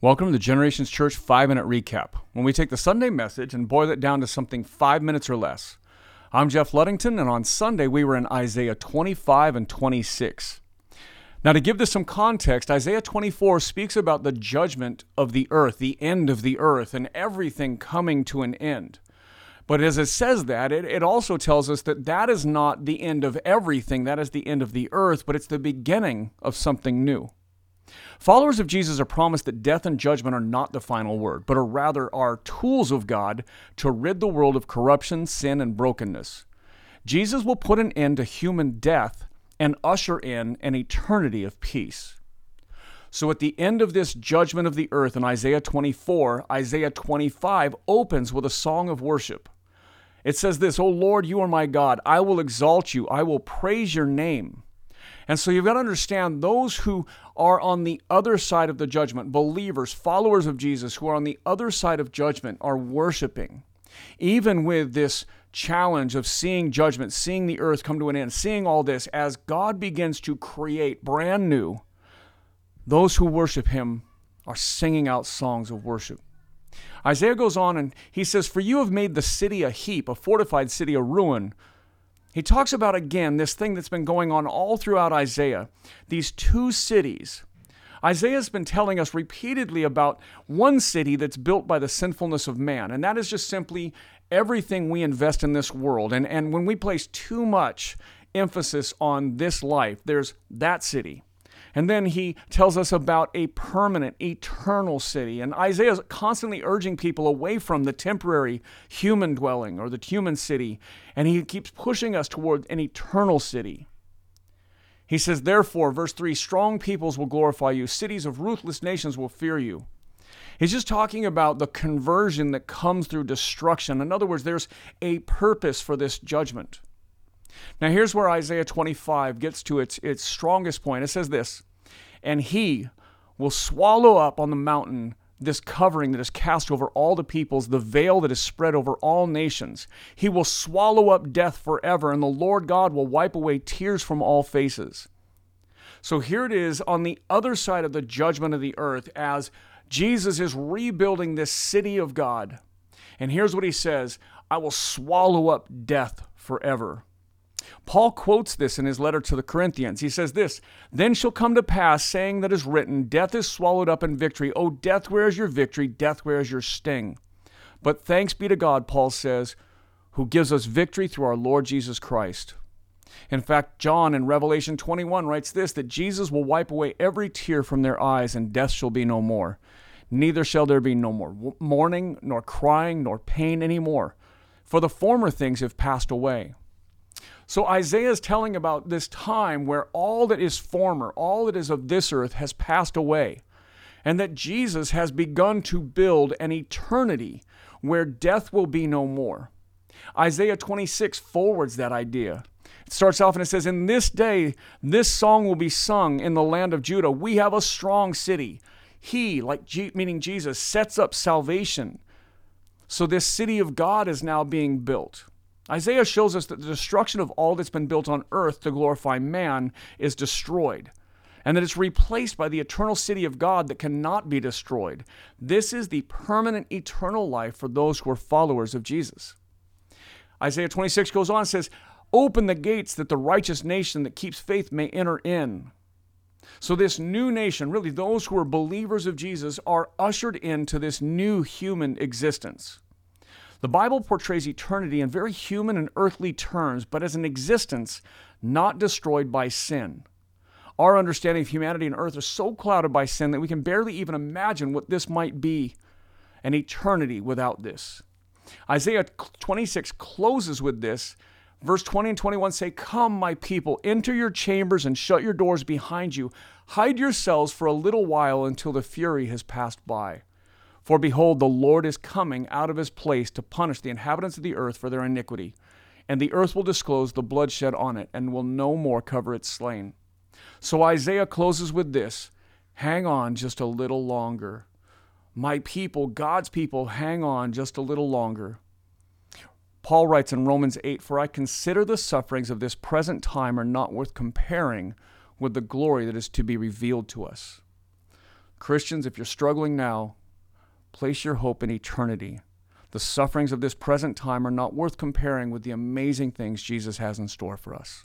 Welcome to the Generations Church 5 Minute Recap, when we take the Sunday message and boil it down to something five minutes or less. I'm Jeff Luddington, and on Sunday we were in Isaiah 25 and 26. Now, to give this some context, Isaiah 24 speaks about the judgment of the earth, the end of the earth, and everything coming to an end. But as it says that, it, it also tells us that that is not the end of everything, that is the end of the earth, but it's the beginning of something new. Followers of Jesus are promised that death and judgment are not the final word, but are rather are tools of God to rid the world of corruption, sin, and brokenness. Jesus will put an end to human death and usher in an eternity of peace. So, at the end of this judgment of the earth in Isaiah 24, Isaiah 25 opens with a song of worship. It says this, O Lord, you are my God. I will exalt you. I will praise your name. And so you've got to understand those who are on the other side of the judgment, believers, followers of Jesus, who are on the other side of judgment, are worshiping. Even with this challenge of seeing judgment, seeing the earth come to an end, seeing all this, as God begins to create brand new, those who worship Him are singing out songs of worship. Isaiah goes on and he says, For you have made the city a heap, a fortified city a ruin. He talks about again this thing that's been going on all throughout Isaiah these two cities. Isaiah's been telling us repeatedly about one city that's built by the sinfulness of man, and that is just simply everything we invest in this world. And, and when we place too much emphasis on this life, there's that city. And then he tells us about a permanent, eternal city. And Isaiah is constantly urging people away from the temporary human dwelling or the human city. And he keeps pushing us toward an eternal city. He says, Therefore, verse 3 strong peoples will glorify you, cities of ruthless nations will fear you. He's just talking about the conversion that comes through destruction. In other words, there's a purpose for this judgment. Now, here's where Isaiah 25 gets to its, its strongest point. It says this And he will swallow up on the mountain this covering that is cast over all the peoples, the veil that is spread over all nations. He will swallow up death forever, and the Lord God will wipe away tears from all faces. So here it is on the other side of the judgment of the earth as Jesus is rebuilding this city of God. And here's what he says I will swallow up death forever. Paul quotes this in his letter to the Corinthians. He says this Then shall come to pass, saying that is written, Death is swallowed up in victory. O death, where is your victory? Death, where is your sting? But thanks be to God, Paul says, who gives us victory through our Lord Jesus Christ. In fact, John in Revelation 21 writes this that Jesus will wipe away every tear from their eyes, and death shall be no more. Neither shall there be no more mourning, nor crying, nor pain any more, for the former things have passed away. So Isaiah is telling about this time where all that is former, all that is of this earth has passed away, and that Jesus has begun to build an eternity where death will be no more. Isaiah 26 forwards that idea. It starts off and it says, In this day, this song will be sung in the land of Judah. We have a strong city. He, like G, meaning Jesus, sets up salvation. So this city of God is now being built. Isaiah shows us that the destruction of all that's been built on earth to glorify man is destroyed, and that it's replaced by the eternal city of God that cannot be destroyed. This is the permanent eternal life for those who are followers of Jesus. Isaiah 26 goes on and says, Open the gates that the righteous nation that keeps faith may enter in. So, this new nation, really those who are believers of Jesus, are ushered into this new human existence. The Bible portrays eternity in very human and earthly terms, but as an existence not destroyed by sin. Our understanding of humanity and earth is so clouded by sin that we can barely even imagine what this might be an eternity without this. Isaiah 26 closes with this. Verse 20 and 21 say, Come, my people, enter your chambers and shut your doors behind you. Hide yourselves for a little while until the fury has passed by. For behold, the Lord is coming out of his place to punish the inhabitants of the earth for their iniquity. And the earth will disclose the bloodshed on it, and will no more cover its slain. So Isaiah closes with this Hang on just a little longer. My people, God's people, hang on just a little longer. Paul writes in Romans 8 For I consider the sufferings of this present time are not worth comparing with the glory that is to be revealed to us. Christians, if you're struggling now, place your hope in eternity. The sufferings of this present time are not worth comparing with the amazing things Jesus has in store for us.